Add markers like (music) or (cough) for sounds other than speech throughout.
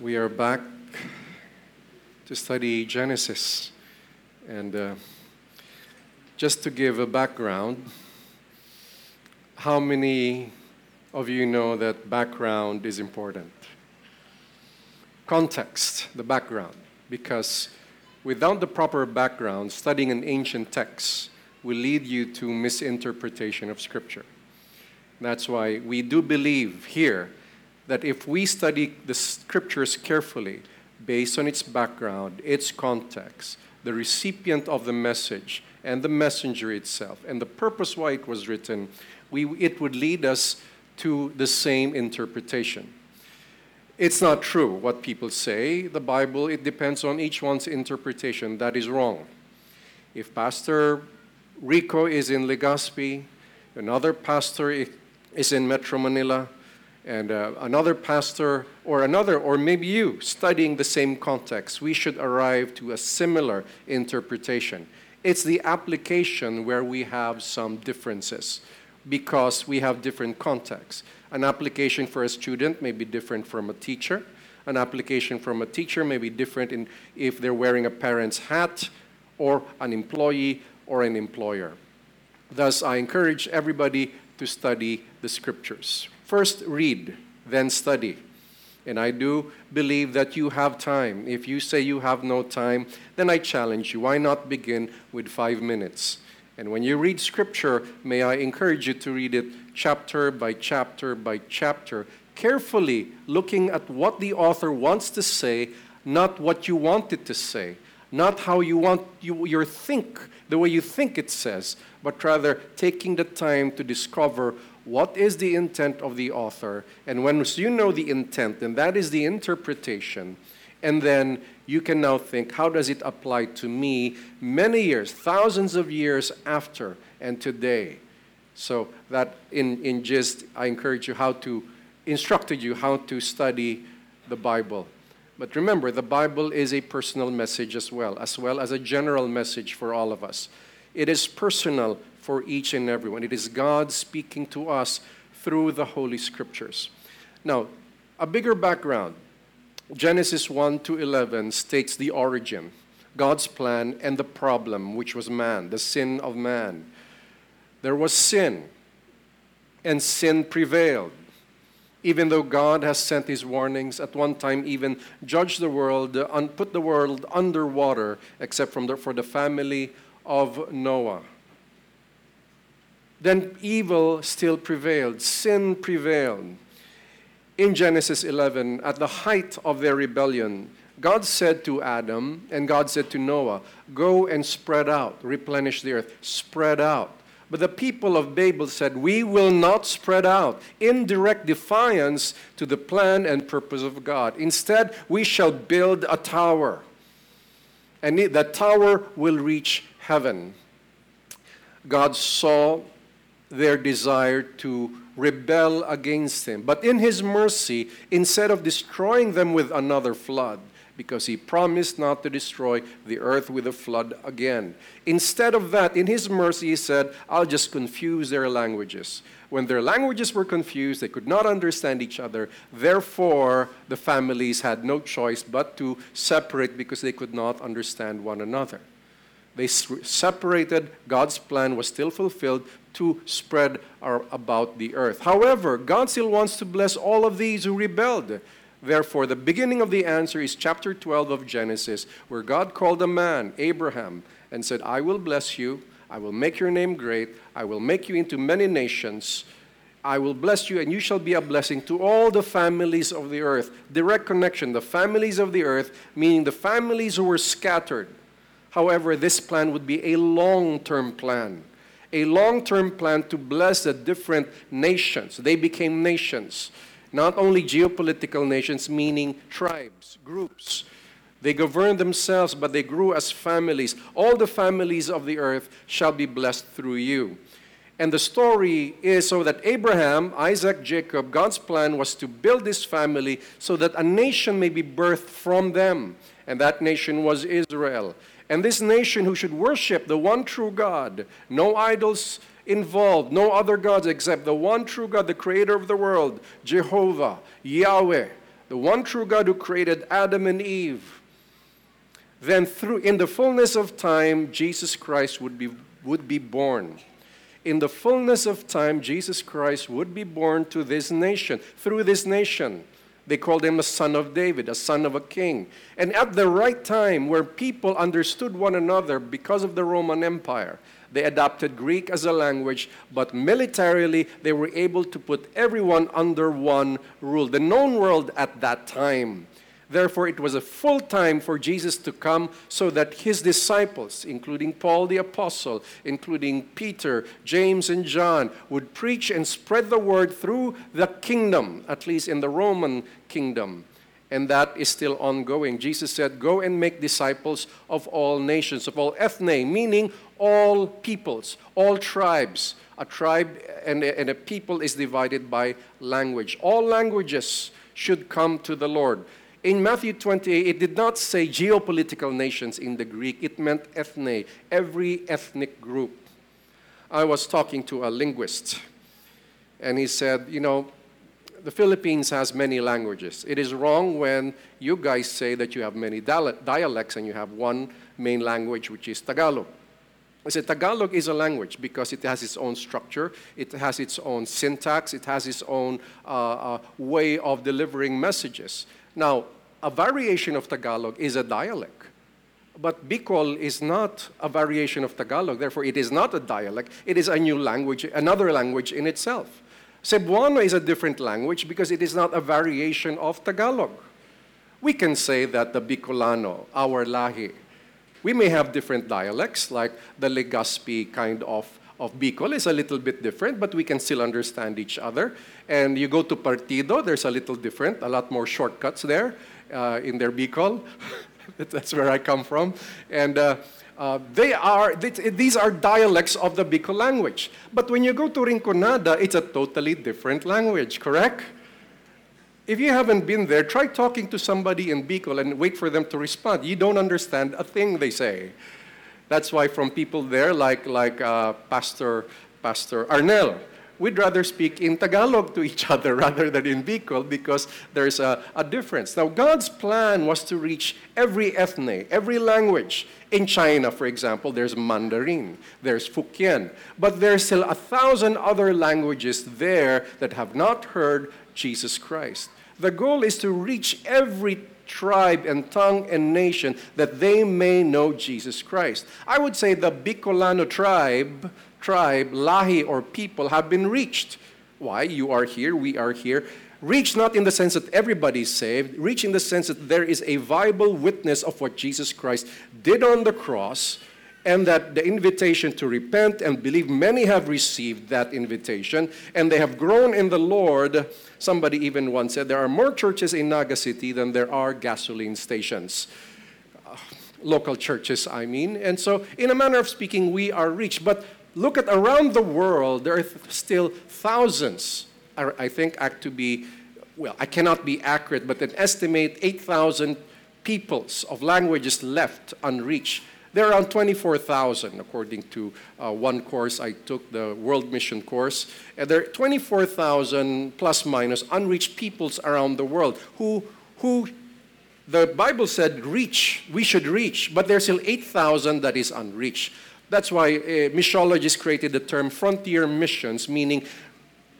we are back to study Genesis. And uh, just to give a background, how many of you know that background is important? Context, the background. Because without the proper background, studying an ancient text will lead you to misinterpretation of Scripture. That's why we do believe here that if we study the scriptures carefully, based on its background, its context, the recipient of the message, and the messenger itself, and the purpose why it was written, we, it would lead us to the same interpretation. It's not true what people say. The Bible, it depends on each one's interpretation. That is wrong. If Pastor Rico is in Legazpi, another pastor is in Metro Manila, and uh, another pastor or another, or maybe you, studying the same context, we should arrive to a similar interpretation. It's the application where we have some differences because we have different contexts. An application for a student may be different from a teacher. An application from a teacher may be different in if they're wearing a parent's hat or an employee or an employer. Thus, I encourage everybody to study the scriptures. First, read, then study. And I do believe that you have time. If you say you have no time, then I challenge you. Why not begin with five minutes? And when you read scripture, may I encourage you to read it chapter by chapter by chapter, carefully looking at what the author wants to say, not what you want it to say, not how you want you, your think, the way you think it says, but rather taking the time to discover what is the intent of the author. And once you know the intent, then that is the interpretation. And then you can now think, how does it apply to me many years, thousands of years after and today? So that in, in just, I encourage you how to, instructed you how to study the Bible. But remember, the Bible is a personal message as well, as well as a general message for all of us. It is personal for each and everyone. It is God speaking to us through the Holy Scriptures. Now, a bigger background Genesis 1 to 11 states the origin, God's plan, and the problem, which was man, the sin of man. There was sin, and sin prevailed. Even though God has sent his warnings, at one time even judged the world, and put the world underwater, except the, for the family of Noah then evil still prevailed, sin prevailed. In Genesis 11, at the height of their rebellion, God said to Adam and God said to Noah, Go and spread out, replenish the earth, spread out. But the people of Babel said, We will not spread out, in direct defiance to the plan and purpose of God. Instead, we shall build a tower, and that tower will reach heaven. God saw their desire to rebel against him. But in his mercy, instead of destroying them with another flood, because he promised not to destroy the earth with a flood again. Instead of that, in his mercy, he said, I'll just confuse their languages. When their languages were confused, they could not understand each other. Therefore, the families had no choice but to separate because they could not understand one another. They separated, God's plan was still fulfilled, to spread our, about the earth. However, God still wants to bless all of these who rebelled. Therefore, the beginning of the answer is chapter 12 of Genesis, where God called a man, Abraham, and said, I will bless you, I will make your name great, I will make you into many nations. I will bless you, and you shall be a blessing to all the families of the earth. Direct connection, the families of the earth, meaning the families who were scattered. However, this plan would be a long term plan a long term plan to bless the different nations. They became nations, not only geopolitical nations, meaning tribes, groups. They governed themselves, but they grew as families. All the families of the earth shall be blessed through you. And the story is so that Abraham, Isaac, Jacob, God's plan was to build this family so that a nation may be birthed from them. And that nation was Israel. And this nation who should worship the one true God, no idols involved, no other gods except the one true God, the creator of the world, Jehovah, Yahweh, the one true God who created Adam and Eve. Then, through, in the fullness of time, Jesus Christ would be, would be born. In the fullness of time, Jesus Christ would be born to this nation, through this nation. They called him a son of David, a son of a king. And at the right time, where people understood one another because of the Roman Empire, they adopted Greek as a language, but militarily, they were able to put everyone under one rule. The known world at that time Therefore, it was a full time for Jesus to come so that his disciples, including Paul the Apostle, including Peter, James, and John, would preach and spread the word through the kingdom, at least in the Roman kingdom. And that is still ongoing. Jesus said, Go and make disciples of all nations, of all ethne, meaning all peoples, all tribes. A tribe and a, and a people is divided by language. All languages should come to the Lord. In Matthew 28, it did not say geopolitical nations in the Greek, it meant ethne, every ethnic group. I was talking to a linguist, and he said, You know, the Philippines has many languages. It is wrong when you guys say that you have many dialects and you have one main language, which is Tagalog. I said Tagalog is a language because it has its own structure, it has its own syntax, it has its own uh, uh, way of delivering messages. Now, a variation of Tagalog is a dialect. But Bicol is not a variation of Tagalog, therefore, it is not a dialect. It is a new language, another language in itself. Cebuano is a different language because it is not a variation of Tagalog. We can say that the Bicolano, our Lahi, we may have different dialects, like the Legazpi kind of of Bicol is a little bit different, but we can still understand each other. And you go to Partido, there's a little different, a lot more shortcuts there in their Bicol. (laughs) That's where I come from. And uh, uh, they are, these are dialects of the Bicol language. But when you go to Rinconada, it's a totally different language, correct? If you haven't been there, try talking to somebody in Bicol and wait for them to respond. You don't understand a thing they say. That's why from people there, like, like uh, Pastor, Pastor Arnel, we'd rather speak in Tagalog to each (laughs) other rather than in Bicol because there's a, a difference. Now, God's plan was to reach every ethne, every language. In China, for example, there's Mandarin, there's Fukien, but there's still a thousand other languages there that have not heard Jesus Christ. The goal is to reach every tribe and tongue and nation that they may know Jesus Christ. I would say the Bicolano tribe, tribe, Lahi or people have been reached. Why? You are here, we are here. Reach not in the sense that everybody is saved, reach in the sense that there is a viable witness of what Jesus Christ did on the cross and that the invitation to repent and believe, many have received that invitation, and they have grown in the Lord. Somebody even once said there are more churches in Naga City than there are gasoline stations. Uh, local churches, I mean. And so, in a manner of speaking, we are reached. But look at around the world, there are still thousands, I think, act to be, well, I cannot be accurate, but an estimate 8,000 peoples of languages left unreached there are around 24,000, according to uh, one course I took, the World Mission course. And there are 24,000 plus minus unreached peoples around the world who, who the Bible said reach, we should reach, but there's still 8,000 that is unreached. That's why uh, missiologists created the term frontier missions, meaning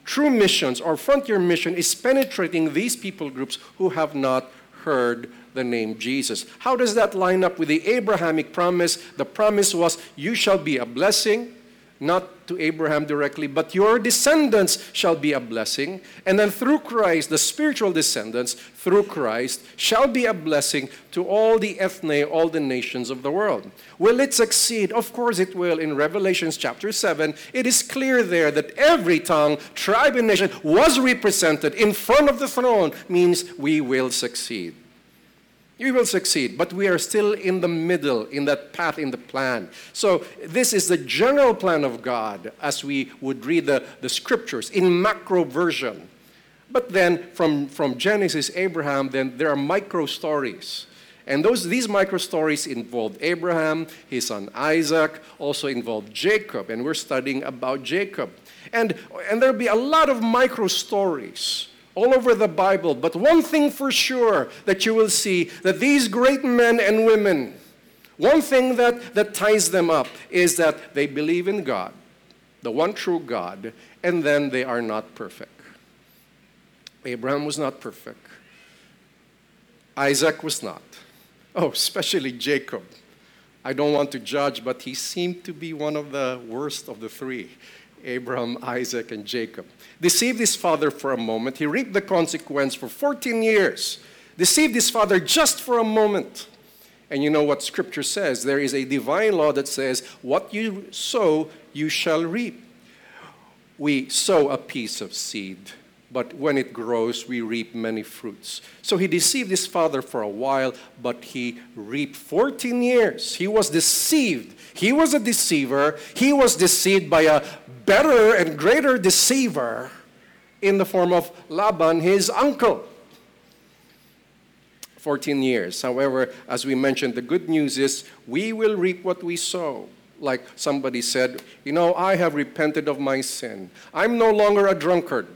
true missions or frontier mission is penetrating these people groups who have not heard the name Jesus. How does that line up with the Abrahamic promise? The promise was, You shall be a blessing, not to Abraham directly, but your descendants shall be a blessing. And then through Christ, the spiritual descendants, through Christ, shall be a blessing to all the ethne, all the nations of the world. Will it succeed? Of course it will. In Revelations chapter 7, it is clear there that every tongue, tribe, and nation was represented in front of the throne, means we will succeed. You will succeed, but we are still in the middle, in that path, in the plan. So, this is the general plan of God as we would read the, the scriptures in macro version. But then, from, from Genesis, Abraham, then there are micro stories. And those, these micro stories involved Abraham, his son Isaac, also involved Jacob, and we're studying about Jacob. And, and there'll be a lot of micro stories all over the Bible. But one thing for sure that you will see that these great men and women, one thing that, that ties them up is that they believe in God, the one true God, and then they are not perfect. Abraham was not perfect. Isaac was not. Oh, especially Jacob. I don't want to judge, but he seemed to be one of the worst of the three Abraham, Isaac, and Jacob. Deceived his father for a moment. He reaped the consequence for 14 years. Deceived his father just for a moment. And you know what scripture says? There is a divine law that says, What you sow, you shall reap. We sow a piece of seed but when it grows, we reap many fruits. So he deceived his father for a while, but he reaped 14 years. He was deceived. He was a deceiver. He was deceived by a better and greater deceiver in the form of Laban, his uncle. 14 years. However, as we mentioned, the good news is we will reap what we sow like somebody said, You know, I have repented of my sin. I'm no longer a drunkard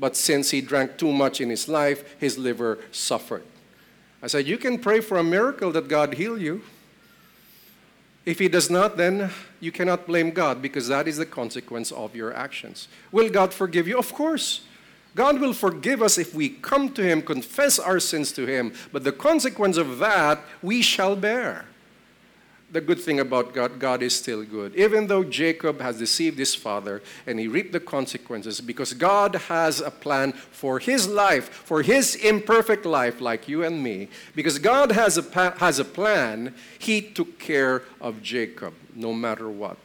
but since he drank too much in his life, his liver suffered. I said, You can pray for a miracle that God heal you. If he does not, then you cannot blame God because that is the consequence of your actions. Will God forgive you? Of course. God will forgive us if we come to him, confess our sins to him, but the consequence of that we shall bear the good thing about God, God is still good. Even though Jacob has deceived his father and he reaped the consequences, because God has a plan for his life, for his imperfect life, like you and me, because God has a, has a plan, he took care of Jacob no matter what.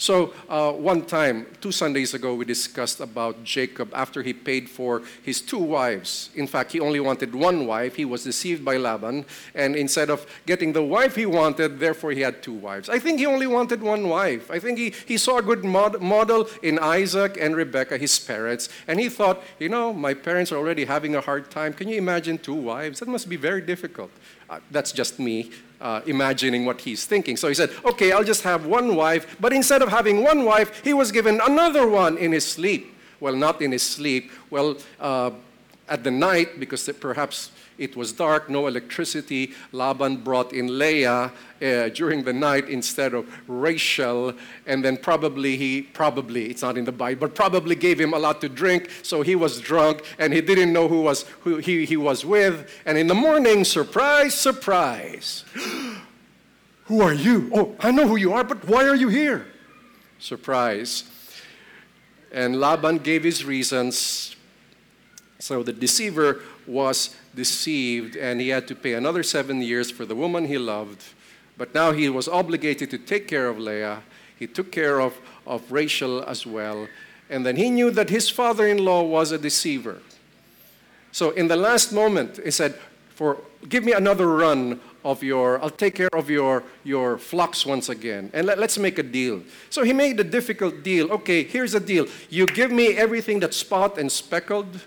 So, uh, one time, two Sundays ago, we discussed about Jacob after he paid for his two wives. In fact, he only wanted one wife. He was deceived by Laban. And instead of getting the wife he wanted, therefore he had two wives. I think he only wanted one wife. I think he, he saw a good mod- model in Isaac and Rebekah, his parents. And he thought, you know, my parents are already having a hard time. Can you imagine two wives? That must be very difficult. Uh, that's just me uh, imagining what he's thinking. So he said, okay, I'll just have one wife. But instead of having one wife, he was given another one in his sleep. Well, not in his sleep. Well, uh, at the night, because perhaps it was dark, no electricity. Laban brought in Leah uh, during the night instead of Rachel. And then probably he, probably, it's not in the Bible, but probably gave him a lot to drink. So he was drunk and he didn't know who, was, who he, he was with. And in the morning, surprise, surprise. (gasps) who are you? Oh, I know who you are, but why are you here? Surprise. And Laban gave his reasons. So the deceiver was deceived and he had to pay another seven years for the woman he loved. But now he was obligated to take care of Leah. He took care of, of Rachel as well. And then he knew that his father in law was a deceiver. So in the last moment, he said, for, Give me another run of your, I'll take care of your, your flocks once again. And let, let's make a deal. So he made a difficult deal. Okay, here's a deal. You give me everything that's spot and speckled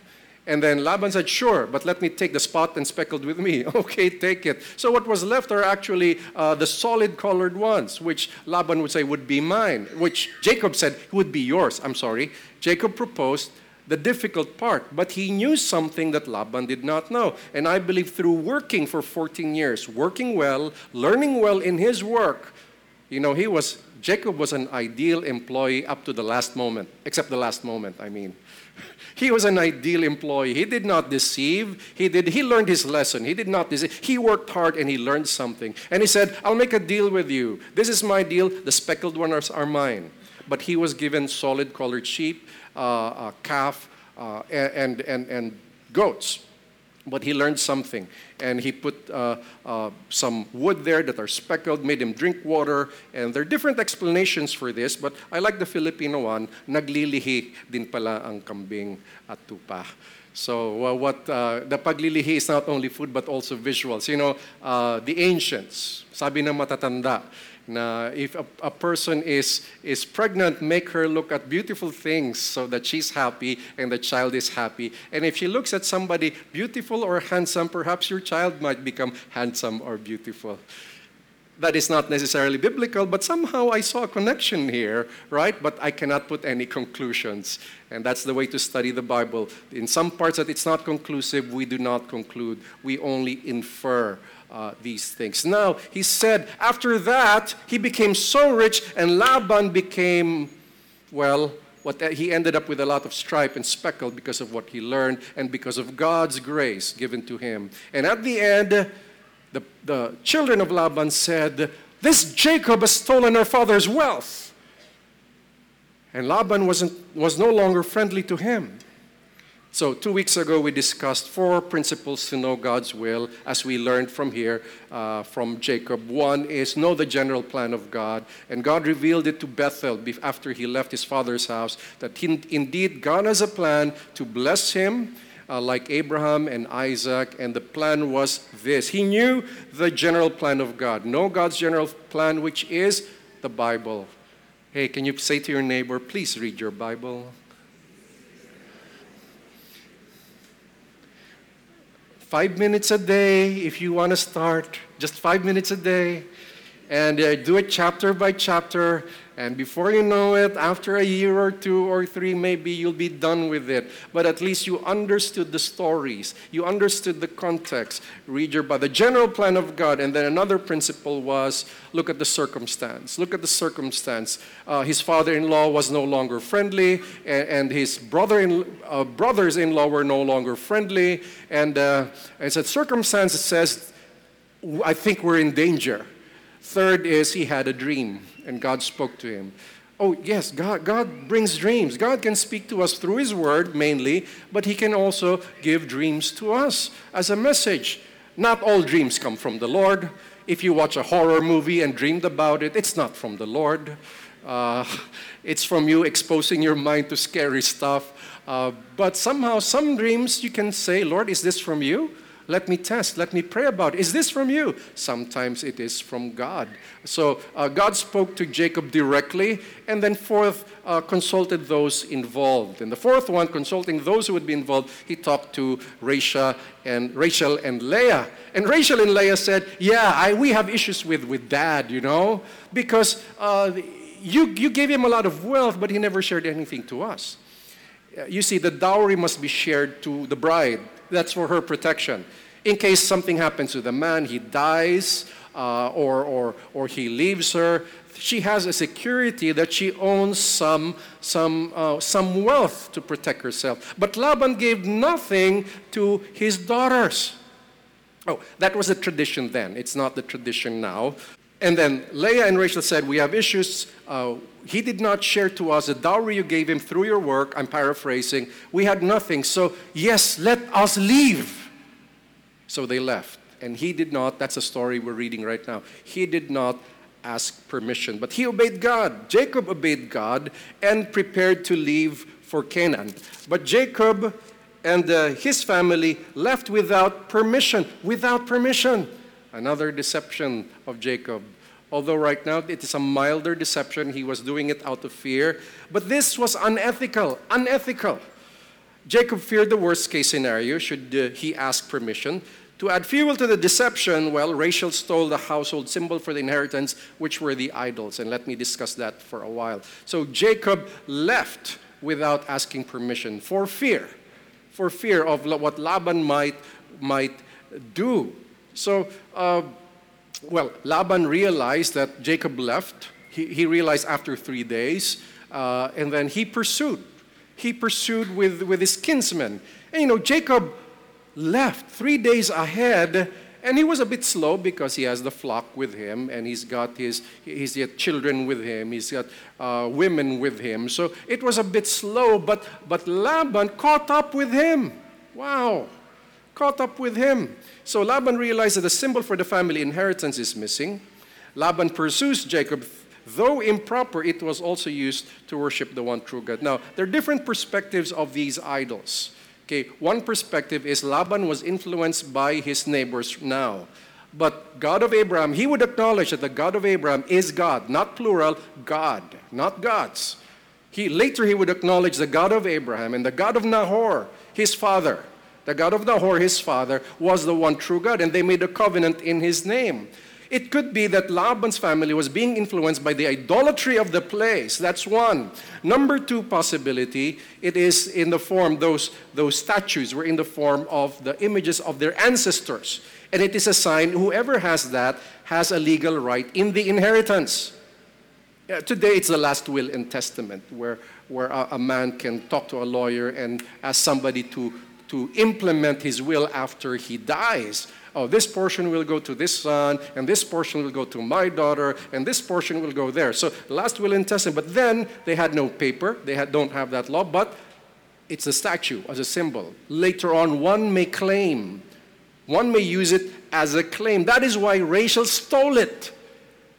and then Laban said, Sure, but let me take the spot and speckled with me. (laughs) okay, take it. So what was left are actually uh, the solid colored ones, which Laban would say would be mine, which Jacob said would be yours. I'm sorry. Jacob proposed the difficult part, but he knew something that Laban did not know. And I believe through working for 14 years, working well, learning well in his work, you know, he was, Jacob was an ideal employee up to the last moment, except the last moment, I mean. He was an ideal employee. He did not deceive. He did he learned his lesson. He did not deceive. He worked hard and he learned something. And he said, "I'll make a deal with you. This is my deal. The speckled ones are mine." But he was given solid colored sheep, uh, calf, uh, and, and, and goats. But he learned something, and he put uh, uh, some wood there that are speckled, made him drink water, and there are different explanations for this, but I like the Filipino one, naglilihi din pala ang kambing at tupa. So uh, what uh, the paglilihi is not only food but also visuals. You know, uh, the ancients, sabi ng matatanda, na if a, a, person is, is pregnant, make her look at beautiful things so that she's happy and the child is happy. And if she looks at somebody beautiful or handsome, perhaps your child might become handsome or beautiful. that is not necessarily biblical, but somehow I saw a connection here, right? But I cannot put any conclusions. And that's the way to study the Bible. In some parts that it's not conclusive, we do not conclude, we only infer. Uh, these things. Now, he said, after that, he became so rich, and Laban became, well, what he ended up with a lot of stripe and speckle because of what he learned and because of God's grace given to him. And at the end, the, the children of Laban said, This Jacob has stolen our father's wealth. And Laban wasn't, was no longer friendly to him. So, two weeks ago, we discussed four principles to know God's will, as we learned from here uh, from Jacob. One is know the general plan of God. And God revealed it to Bethel after he left his father's house that he, indeed God has a plan to bless him uh, like Abraham and Isaac, and the plan was this. He knew the general plan of God. Know God's general plan, which is the Bible. Hey, can you say to your neighbor, please read your Bible? Five minutes a day, if you want to start, just five minutes a day, and uh, do it chapter by chapter and before you know it, after a year or two or three, maybe you'll be done with it. But at least you understood the stories, you understood the context. Read your Bible, the general plan of God. And then another principle was look at the circumstance. Look at the circumstance. Uh, his father in law was no longer friendly, and, and his brother uh, brothers in law were no longer friendly. And uh, it's a circumstance that says, I think we're in danger. Third is he had a dream and God spoke to him. Oh, yes, God, God brings dreams. God can speak to us through His Word mainly, but He can also give dreams to us as a message. Not all dreams come from the Lord. If you watch a horror movie and dreamed about it, it's not from the Lord. Uh, it's from you exposing your mind to scary stuff. Uh, but somehow, some dreams you can say, Lord, is this from you? Let me test. Let me pray about. Is this from you? Sometimes it is from God. So uh, God spoke to Jacob directly, and then fourth, uh, consulted those involved. And the fourth one, consulting those who would be involved, he talked to Rachel and Rachel and Leah. And Rachel and Leah said, "Yeah, I, we have issues with with Dad, you know, because uh, you you gave him a lot of wealth, but he never shared anything to us." Uh, you see, the dowry must be shared to the bride. That's for her protection in case something happens to the man, he dies, uh, or, or, or he leaves her, she has a security that she owns some, some, uh, some wealth to protect herself. But Laban gave nothing to his daughters. Oh, that was a tradition then. It's not the tradition now. And then Leah and Rachel said, We have issues. Uh, he did not share to us the dowry you gave him through your work. I'm paraphrasing. We had nothing. So, yes, let us leave. So they left. And he did not, that's a story we're reading right now. He did not ask permission, but he obeyed God. Jacob obeyed God and prepared to leave for Canaan. But Jacob and uh, his family left without permission. Without permission. Another deception of Jacob. Although right now it is a milder deception, he was doing it out of fear. But this was unethical. Unethical. Jacob feared the worst case scenario should uh, he ask permission. To add fuel to the deception, well, Rachel stole the household symbol for the inheritance, which were the idols. And let me discuss that for a while. So Jacob left without asking permission for fear, for fear of what Laban might, might do. So, uh, well, Laban realized that Jacob left. He, he realized after three days, uh, and then he pursued. He pursued with, with his kinsmen. And you know, Jacob left three days ahead and he was a bit slow because he has the flock with him and he's got his he's got children with him he's got uh, women with him so it was a bit slow but but laban caught up with him wow caught up with him so laban realized that the symbol for the family inheritance is missing laban pursues jacob though improper it was also used to worship the one true god now there are different perspectives of these idols Okay, one perspective is Laban was influenced by his neighbors now. But God of Abraham, he would acknowledge that the God of Abraham is God, not plural, God, not gods. He, later he would acknowledge the God of Abraham and the God of Nahor, his father. The God of Nahor, his father, was the one true God, and they made a covenant in his name. It could be that Laban's family was being influenced by the idolatry of the place. That's one. Number two possibility, it is in the form, those, those statues were in the form of the images of their ancestors. And it is a sign whoever has that has a legal right in the inheritance. today it's the last will and testament where, where a, a man can talk to a lawyer and ask somebody to, to implement his will after he dies oh, this portion will go to this son, and this portion will go to my daughter, and this portion will go there. So last will and testament. But then they had no paper, they had, don't have that law, but it's a statue as a symbol. Later on, one may claim, one may use it as a claim. That is why Rachel stole it,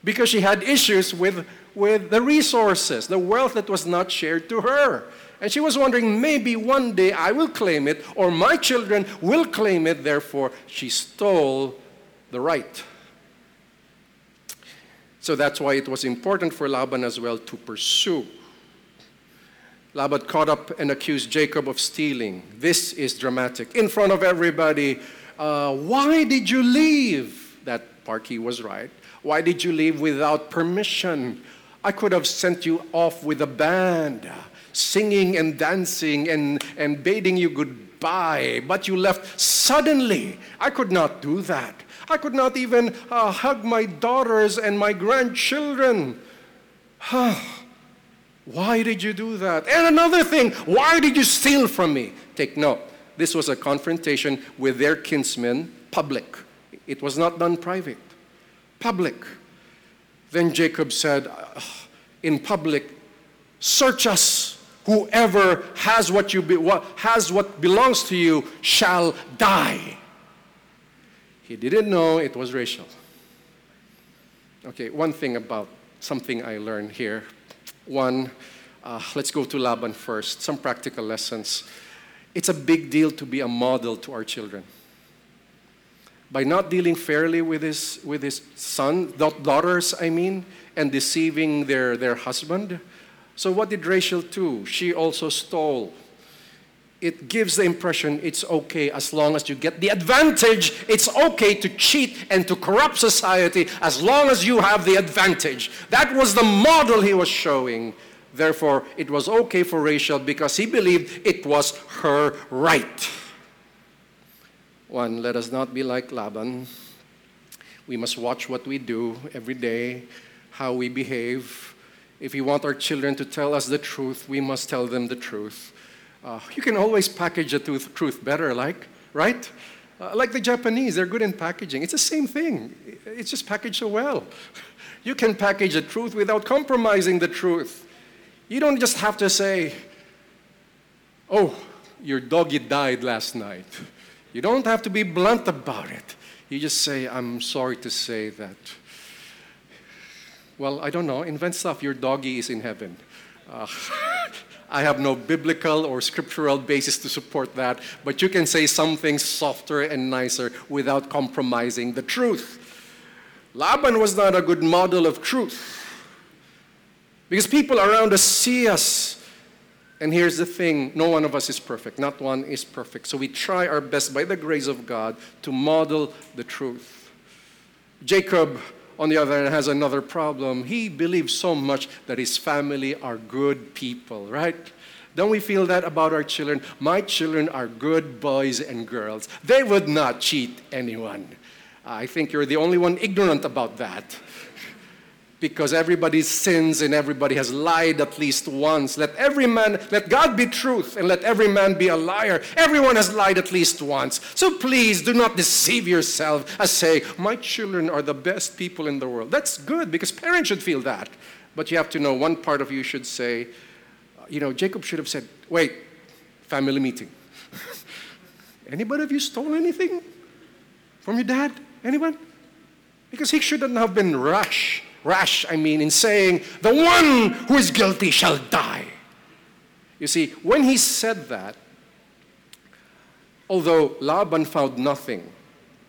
because she had issues with, with the resources, the wealth that was not shared to her. And she was wondering, maybe one day I will claim it, or my children will claim it. Therefore, she stole the right. So that's why it was important for Laban as well to pursue. Laban caught up and accused Jacob of stealing. This is dramatic. In front of everybody, uh, why did you leave? That part he was right. Why did you leave without permission? I could have sent you off with a band singing and dancing and, and bidding you goodbye, but you left suddenly. I could not do that. I could not even uh, hug my daughters and my grandchildren. why did you do that? And another thing, why did you steal from me? Take note. This was a confrontation with their kinsmen, public. It was not done private. Public. Then Jacob said, in public, Search us. Whoever has what, you be, what, has what belongs to you shall die. He didn't know it was Rachel. Okay, one thing about something I learned here. One, uh, let's go to Laban first. Some practical lessons. It's a big deal to be a model to our children. By not dealing fairly with his, with his son, daughters, I mean, and deceiving their, their husband, so, what did Rachel do? She also stole. It gives the impression it's okay as long as you get the advantage. It's okay to cheat and to corrupt society as long as you have the advantage. That was the model he was showing. Therefore, it was okay for Rachel because he believed it was her right. One, let us not be like Laban. We must watch what we do every day, how we behave if we want our children to tell us the truth, we must tell them the truth. Uh, you can always package the truth, truth better, like, right? Uh, like the Japanese, they're good in packaging. It's the same thing, it's just packaged so well. (laughs) You can package the truth without compromising the truth. You don't just have to say, oh, your doggy died last night. You don't have to be blunt about it. You just say, I'm sorry to say that well, I don't know, invent stuff. Your doggy is in heaven. Uh, (laughs) I have no biblical or scriptural basis to support that, but you can say something softer and nicer without compromising the truth. Laban was not a good model of truth because people around us see us. And here's the thing no one of us is perfect, not one is perfect. So we try our best by the grace of God to model the truth. Jacob on the other hand, has another problem. He believes so much that his family are good people, right? Don't we feel that about our children? My children are good boys and girls. They would not cheat anyone. I think you're the only one ignorant about that because everybody sins and everybody has lied at least once. Let every man, let God be truth and let every man be a liar. Everyone has lied at least once. So please do not deceive yourself as say, my children are the best people in the world. That's good because parents should feel that. But you have to know one part of you should say, you know, Jacob should have said, wait, family meeting. (laughs) Anybody of you stole anything from your dad? Anyone? Because he shouldn't have been rash rash, I mean, in saying, the one who is guilty shall die. You see, when he said that, although Laban found nothing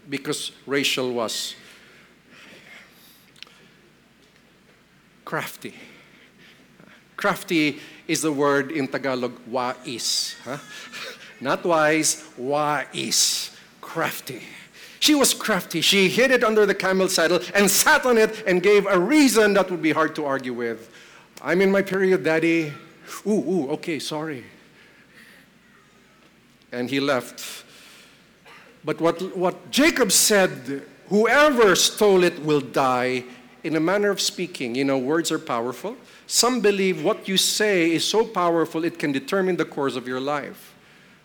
because Rachel was crafty. Crafty is the word in Tagalog, wais. Huh? (laughs) Not wise, wais. Crafty. She was crafty. She hid it under the camel saddle and sat on it and gave a reason that would be hard to argue with. I'm in my period, Daddy. Ooh, ooh, okay, sorry. And he left. But what, what Jacob said, whoever stole it will die, in a manner of speaking. You know, words are powerful. Some believe what you say is so powerful it can determine the course of your life.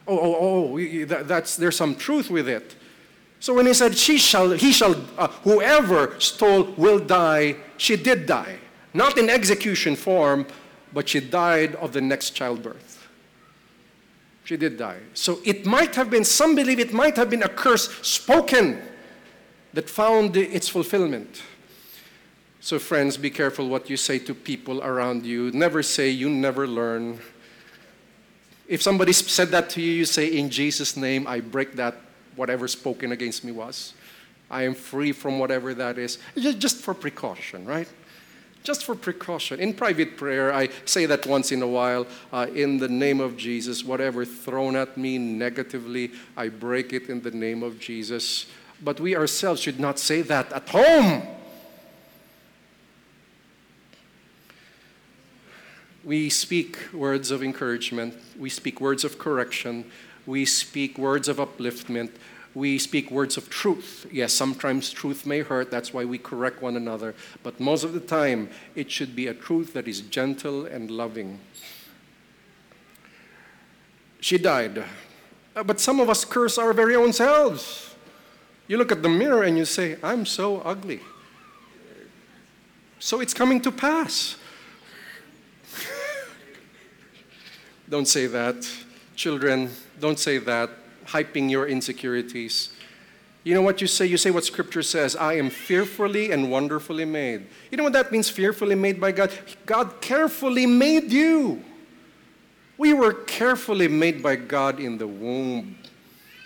Oh, oh, oh, that, that's, there's some truth with it. So when he said, she shall, he shall, uh, whoever stole will die, she did die. Not in execution form, but she died of the next childbirth. She did die. So it might have been, some believe it might have been a curse spoken that found its fulfillment. So, friends, be careful what you say to people around you. Never say, you never learn. If somebody said that to you, you say, In Jesus' name, I break that, whatever spoken against me was. I am free from whatever that is. Just for precaution, right? Just for precaution. In private prayer, I say that once in a while. Uh, in the name of Jesus, whatever thrown at me negatively, I break it in the name of Jesus. But we ourselves should not say that at home. we speak words of encouragement, we speak words of correction, we speak words of upliftment, we speak words of truth. Yes, sometimes truth may hurt, that's why we correct one another, but most of the time it should be a truth that is gentle and loving. She died. Uh, but some of us curse our very own selves. You look at the mirror and you say, I'm so ugly. So it's coming to pass. (laughs) Don't say that. Children, don't say that, hyping your insecurities. You know what you say? You say what Scripture says I am fearfully and wonderfully made. You know what that means, fearfully made by God? God carefully made you. We were carefully made by God in the womb.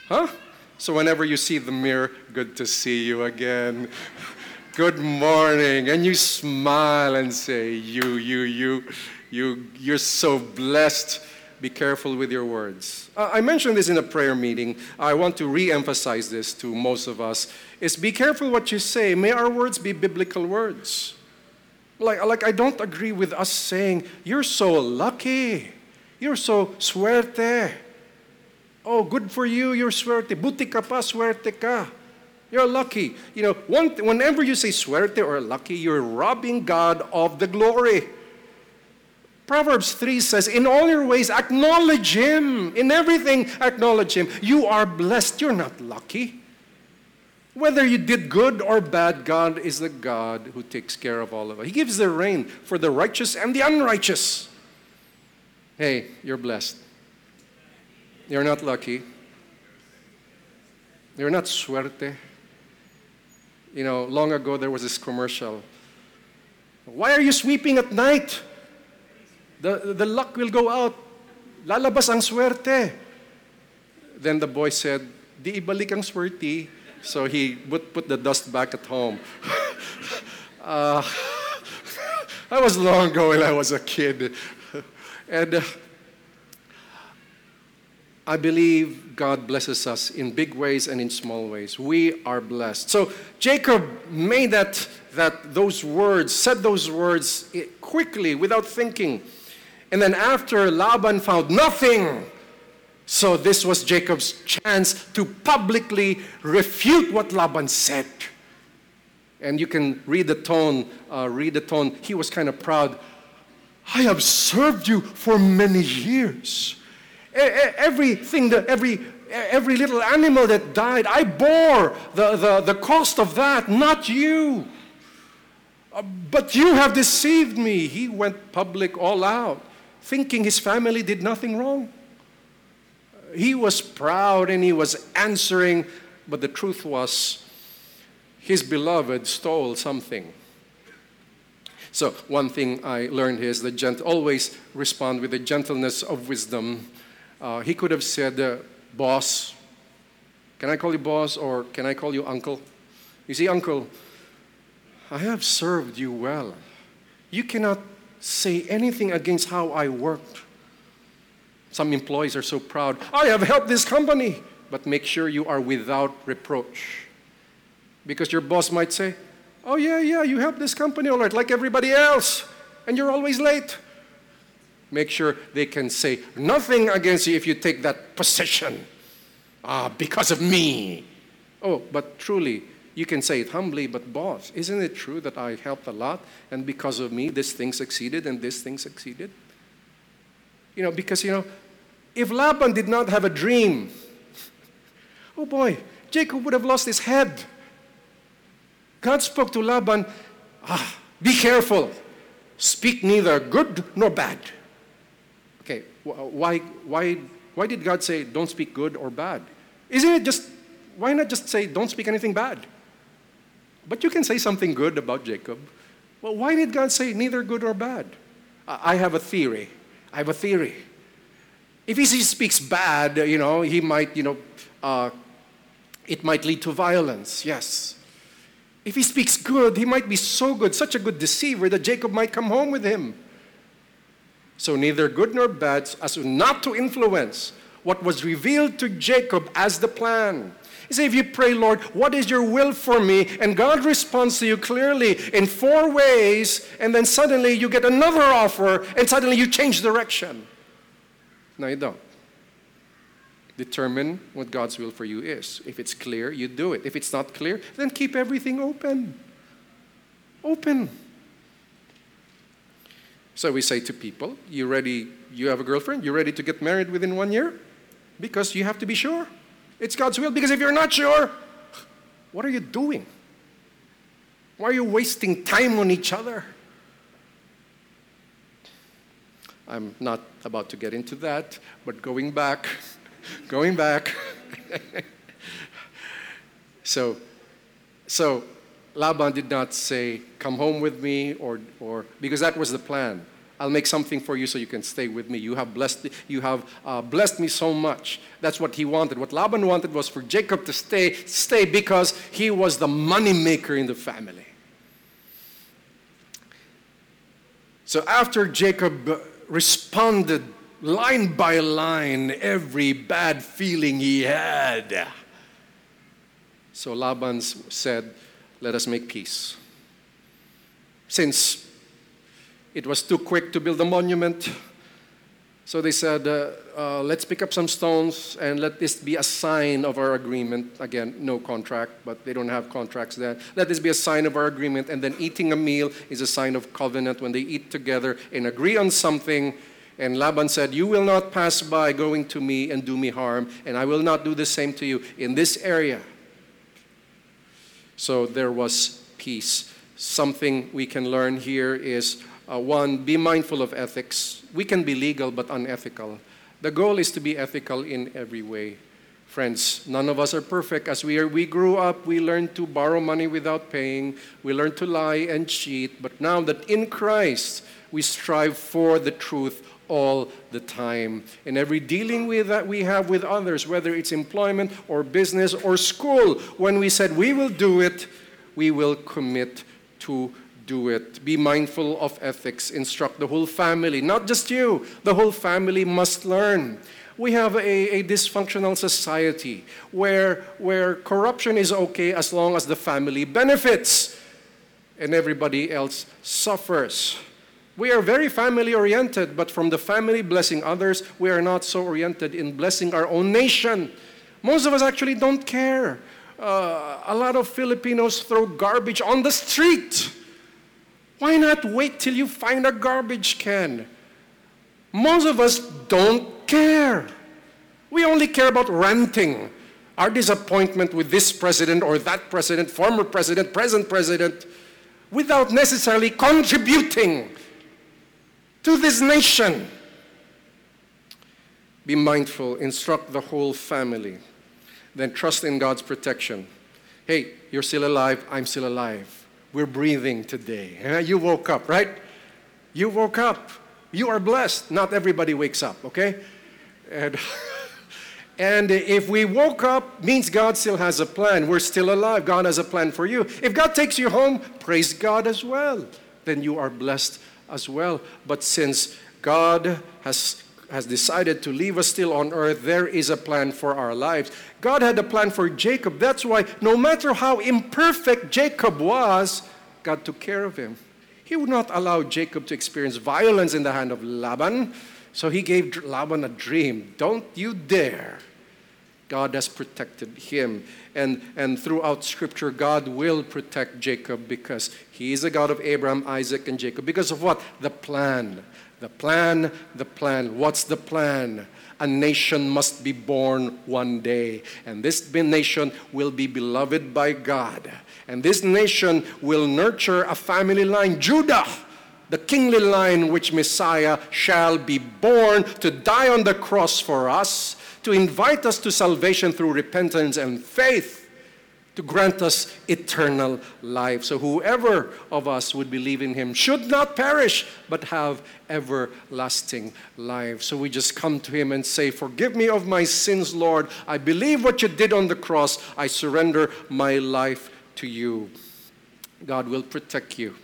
Huh? So whenever you see the mirror, good to see you again. (laughs) Good morning. And you smile and say, You, you, you, you, you're so blessed be careful with your words. I mentioned this in a prayer meeting. I want to re emphasize this to most of us is be careful what you say. May our words be biblical words. Like, like I don't agree with us saying, You're so lucky. You're so suerte. Oh, good for you, you're suerte. Buti ka pa, suerte ka. You're lucky. You know, one, whenever you say suerte or lucky, you're robbing God of the glory. Proverbs 3 says, In all your ways, acknowledge Him. In everything, acknowledge Him. You are blessed. You're not lucky. Whether you did good or bad, God is the God who takes care of all of us. He gives the rain for the righteous and the unrighteous. Hey, you're blessed. You're not lucky. You're not suerte. You know, long ago there was this commercial. Why are you sweeping at night? The, the luck will go out. Lalabas ang swerte. Then the boy said, Di ibalik ang swerte. So he would put the dust back at home. (laughs) (laughs) uh, that was long ago when I was a kid. (laughs) and uh, I believe God blesses us in big ways and in small ways. We are blessed. So Jacob made that, that those words, said those words quickly without thinking. And then after Laban found nothing, so this was Jacob's chance to publicly refute what Laban said. And you can read the tone, uh, read the tone. He was kind of proud. I have served you for many years. Everything, that, every, every little animal that died, I bore the, the, the cost of that, not you. Uh, but you have deceived me. He went public all out thinking his family did nothing wrong. He was proud and he was answering, but the truth was his beloved stole something. So, one thing I learned is that gent- always respond with the gentleness of wisdom. Uh, he could have said, uh, Boss, can I call you boss or can I call you uncle? You see, uncle, I have served you well. You cannot say anything against how I worked. Some employees are so proud. I have helped this company. But make sure you are without reproach. Because your boss might say, Oh, yeah, yeah, you helped this company all right, like everybody else, and you're always late. Make sure they can say nothing against you if you take that position. Ah, because of me. Oh, but truly, you can say it humbly, but boss, isn't it true that I helped a lot and because of me this thing succeeded and this thing succeeded? You know, because, you know, if Laban did not have a dream, (laughs) oh boy, Jacob would have lost his head. God spoke to Laban, ah, be careful. Speak neither good nor bad. Okay, why, why, why did God say don't speak good or bad? Isn't it just, why not just say don't speak anything bad? But you can say something good about Jacob. Well, why did God say neither good or bad? I have a theory. I have a theory. If he speaks bad, you know, he might, you know, uh, it might lead to violence, yes. If he speaks good, he might be so good, such a good deceiver that Jacob might come home with him. So, neither good nor bad, as not to influence what was revealed to Jacob as the plan. You say, if you pray, Lord, what is your will for me? And God responds to you clearly in four ways, and then suddenly you get another offer, and suddenly you change direction. No, you don't. Determine what God's will for you is. If it's clear, you do it. If it's not clear, then keep everything open. Open. So we say to people, you ready, you have a girlfriend, you ready to get married within one year? Because you have to be sure. It's God's will. Because if you're not sure, what are you doing? Why are you wasting time on each other? I'm not about to get into that, but going back, (laughs) going back. (laughs) so, so Laban did not say, Come home with me, or, or because that was the plan. I'll make something for you so you can stay with me. You have blessed, you have, uh, blessed me so much. That's what he wanted. What Laban wanted was for Jacob to stay, stay because he was the money maker in the family. So after Jacob responded line by line every bad feeling he had. So Laban said, Let us make peace. Since it was too quick to build a monument. So they said, uh, uh, let's pick up some stones and let this be a sign of our agreement. Again, no contract, but they don't have contracts then. Let this be a sign of our agreement. And then eating a meal is a sign of covenant when they eat together and agree on something. And Laban said, You will not pass by going to me and do me harm, and I will not do the same to you in this area. So there was peace. Something we can learn here is uh, one, be mindful of ethics. We can be legal but unethical. The goal is to be ethical in every way. Friends, none of us are perfect. As we, are, we grew up, we learned to borrow money without paying. We learned to lie and cheat. But now that in Christ, we strive for the truth all the time. In every dealing with that we have with others, whether it's employment or business or school, when we said we will do it, we will commit to do it. Be mindful of ethics. Instruct the whole family, not just you. The whole family must learn. We have a, a dysfunctional society where, where corruption is okay as long as the family benefits and everybody else suffers. We are very family oriented, but from the family blessing others, we are not so oriented in blessing our own nation. Most of us actually don't care. Uh, a lot of Filipinos throw garbage on the street why not wait till you find a garbage can? Most of us don't care. We only care about ranting, our disappointment with this president or that president, former president, present president, without necessarily contributing to this nation. Be mindful, instruct the whole family, then trust in God's protection. Hey, you're still alive, I'm still alive we're breathing today. You woke up, right? You woke up. You are blessed. Not everybody wakes up, okay? And, (laughs) and if we woke up, means God still has a plan. We're still alive. God has a plan for you. If God takes you home, praise God as well. Then you are blessed as well. But since God has has decided to leave us still on earth, there is a plan for our lives. God had a plan for Jacob. That's why, no matter how imperfect Jacob was, God took care of him. He would not allow Jacob to experience violence in the hand of Laban. So he gave Laban a dream. Don't you dare. God has protected him. And, and throughout Scripture, God will protect Jacob because he is the God of Abraham, Isaac, and Jacob. Because of what? The plan. The plan, the plan. What's the plan? A nation must be born one day. And this nation will be beloved by God. And this nation will nurture a family line, Judah the kingly line which Messiah shall be born to die on the cross for us, to invite us to salvation through repentance and faith, to grant us eternal life. So whoever of us would believe in him should not perish, but have everlasting life. So we just come to him and say, Forgive me of my sins, Lord. I believe what you did on the cross. I surrender my life to you. God will protect you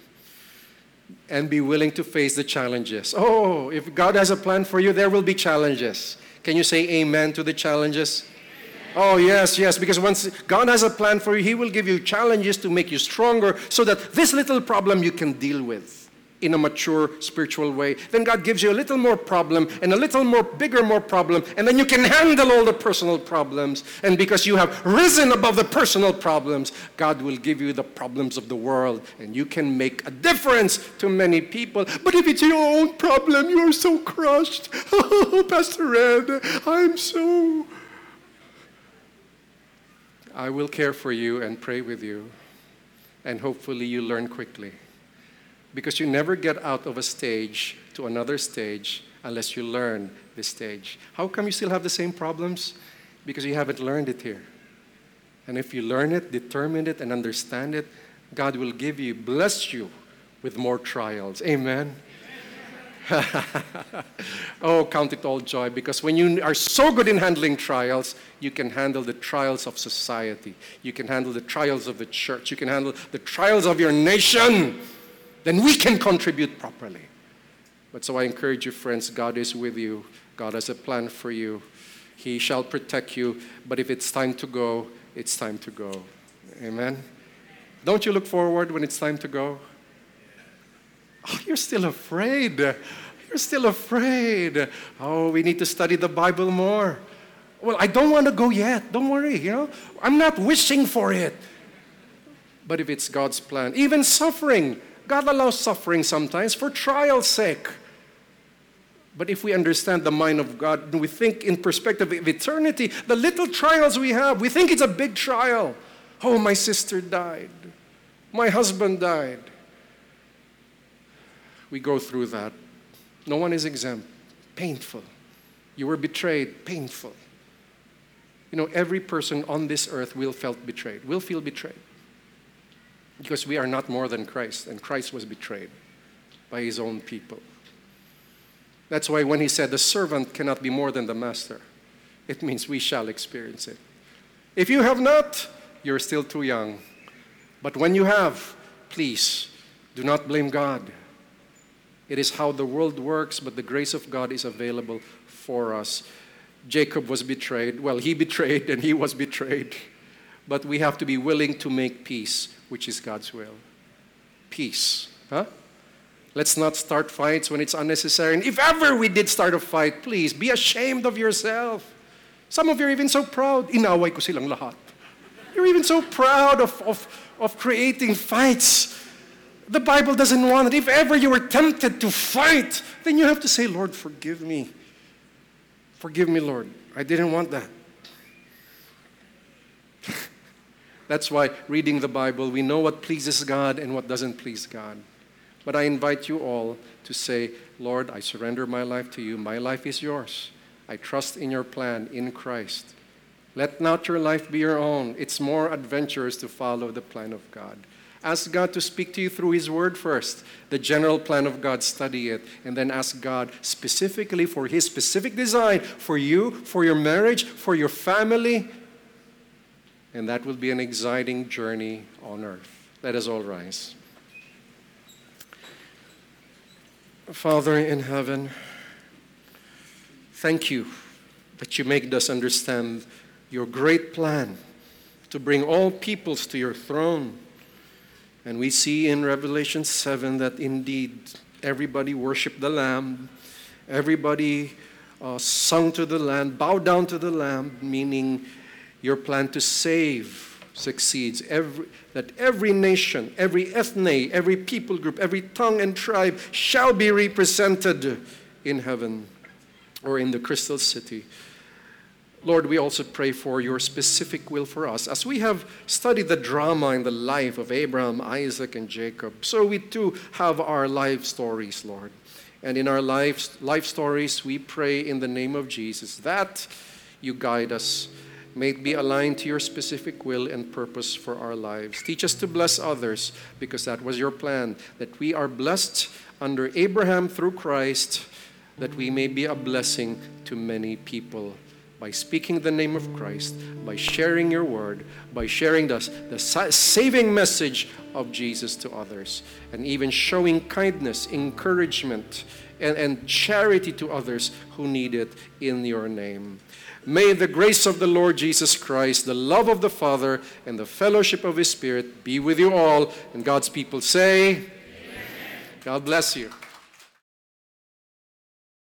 and be willing to face the challenges. Oh, if God has a plan for you, there will be challenges. Can you say amen to the challenges? Oh, yes, yes, because once God has a plan for you, He will give you challenges to make you stronger so that this little problem you can deal with in a mature spiritual way. Then God gives you a little more problem and a little more bigger more problem and then you can handle all the personal problems. And because you have risen above the personal problems, God will give you the problems of the world and you can make a difference to many people. But if it's your own problem, you are so crushed. (laughs) Oh, Pastor Ed, I'm so I will care for you and pray with you and hopefully you learn quickly because you never get out of a stage to another stage unless you learn this stage. How come you still have the same problems? Because you haven't learned it here. And if you learn it, determine it, and understand it, God will give you, bless you with more trials. Amen. (laughs) oh, count it all joy because when you are so good in handling trials, you can handle the trials of society. You can handle the trials of the church. You can handle the trials of your nation then we can contribute properly. But so I encourage you, friends, God is with you. God has a plan for you. He shall protect you. But if it's time to go, it's time to go. Amen. Don't you look forward when it's time to go? Oh, you're still afraid. You're still afraid. Oh, we need to study the Bible more. Well, I don't want to go yet. Don't worry, you know. I'm not wishing for it. But if it's God's plan, even suffering, God allows suffering sometimes for trial's sake. But if we understand the mind of God, and we think in perspective of eternity, the little trials we have, we think it's a big trial. Oh, my sister died. My husband died. We go through that. No one is exempt. Painful. You were betrayed. Painful. You know, every person on this earth will felt betrayed, will feel betrayed. Because we are not more than Christ, and Christ was betrayed by his own people. That's why when he said the servant cannot be more than the master, it means we shall experience it. If you have not, you're still too young. But when you have, please do not blame God. It is how the world works, but the grace of God is available for us. Jacob was betrayed. Well, he (laughs) betrayed and he was betrayed. But we have to be willing to make peace which is God's will. Peace. Huh? Let's not start fights when it's unnecessary. And if ever we did start a fight, please be ashamed of yourself. Some of you are even so proud. Inaway ko silang lahat. You're even so proud of, of, of creating fights. The Bible doesn't want it. If ever you were tempted to fight, then you have to say, Lord, forgive me. Forgive me, Lord. I didn't want that. (laughs) That's why reading the Bible, we know what pleases God and what doesn't please God. But I invite you all to say, Lord, I surrender my life to you. My life is yours. I trust in your plan in Christ. Let not your life be your own. It's more adventurous to follow the plan of God. Ask God to speak to you through His Word first, the general plan of God, study it, and then ask God specifically for His specific design for you, for your marriage, for your family, and that will be an exciting journey on earth. Let us all rise. Father in heaven, Thank you that you make us understand your great plan to bring all peoples to your throne. And we see in Revelation 7 that indeed everybody worshiped the Lamb, everybody uh, sung to the Lamb, bowed down to the Lamb, meaning your plan to save succeeds. Every, that every nation, every ethne, every people group, every tongue and tribe shall be represented in heaven or in the crystal city. Lord, we also pray for your specific will for us. As we have studied the drama in the life of Abraham, Isaac, and Jacob, so we too have our life stories, Lord. And in our life, life stories, we pray in the name of Jesus that you guide us. May it be aligned to your specific will and purpose for our lives. Teach us to bless others because that was your plan, that we are blessed under Abraham through Christ, that we may be a blessing to many people by speaking the name of Christ, by sharing your word, by sharing the, the saving message of Jesus to others, and even showing kindness, encouragement, and, and charity to others who need it in your name. May the grace of the Lord Jesus Christ, the love of the Father, and the fellowship of His Spirit be with you all. And God's people say, Amen. God bless you.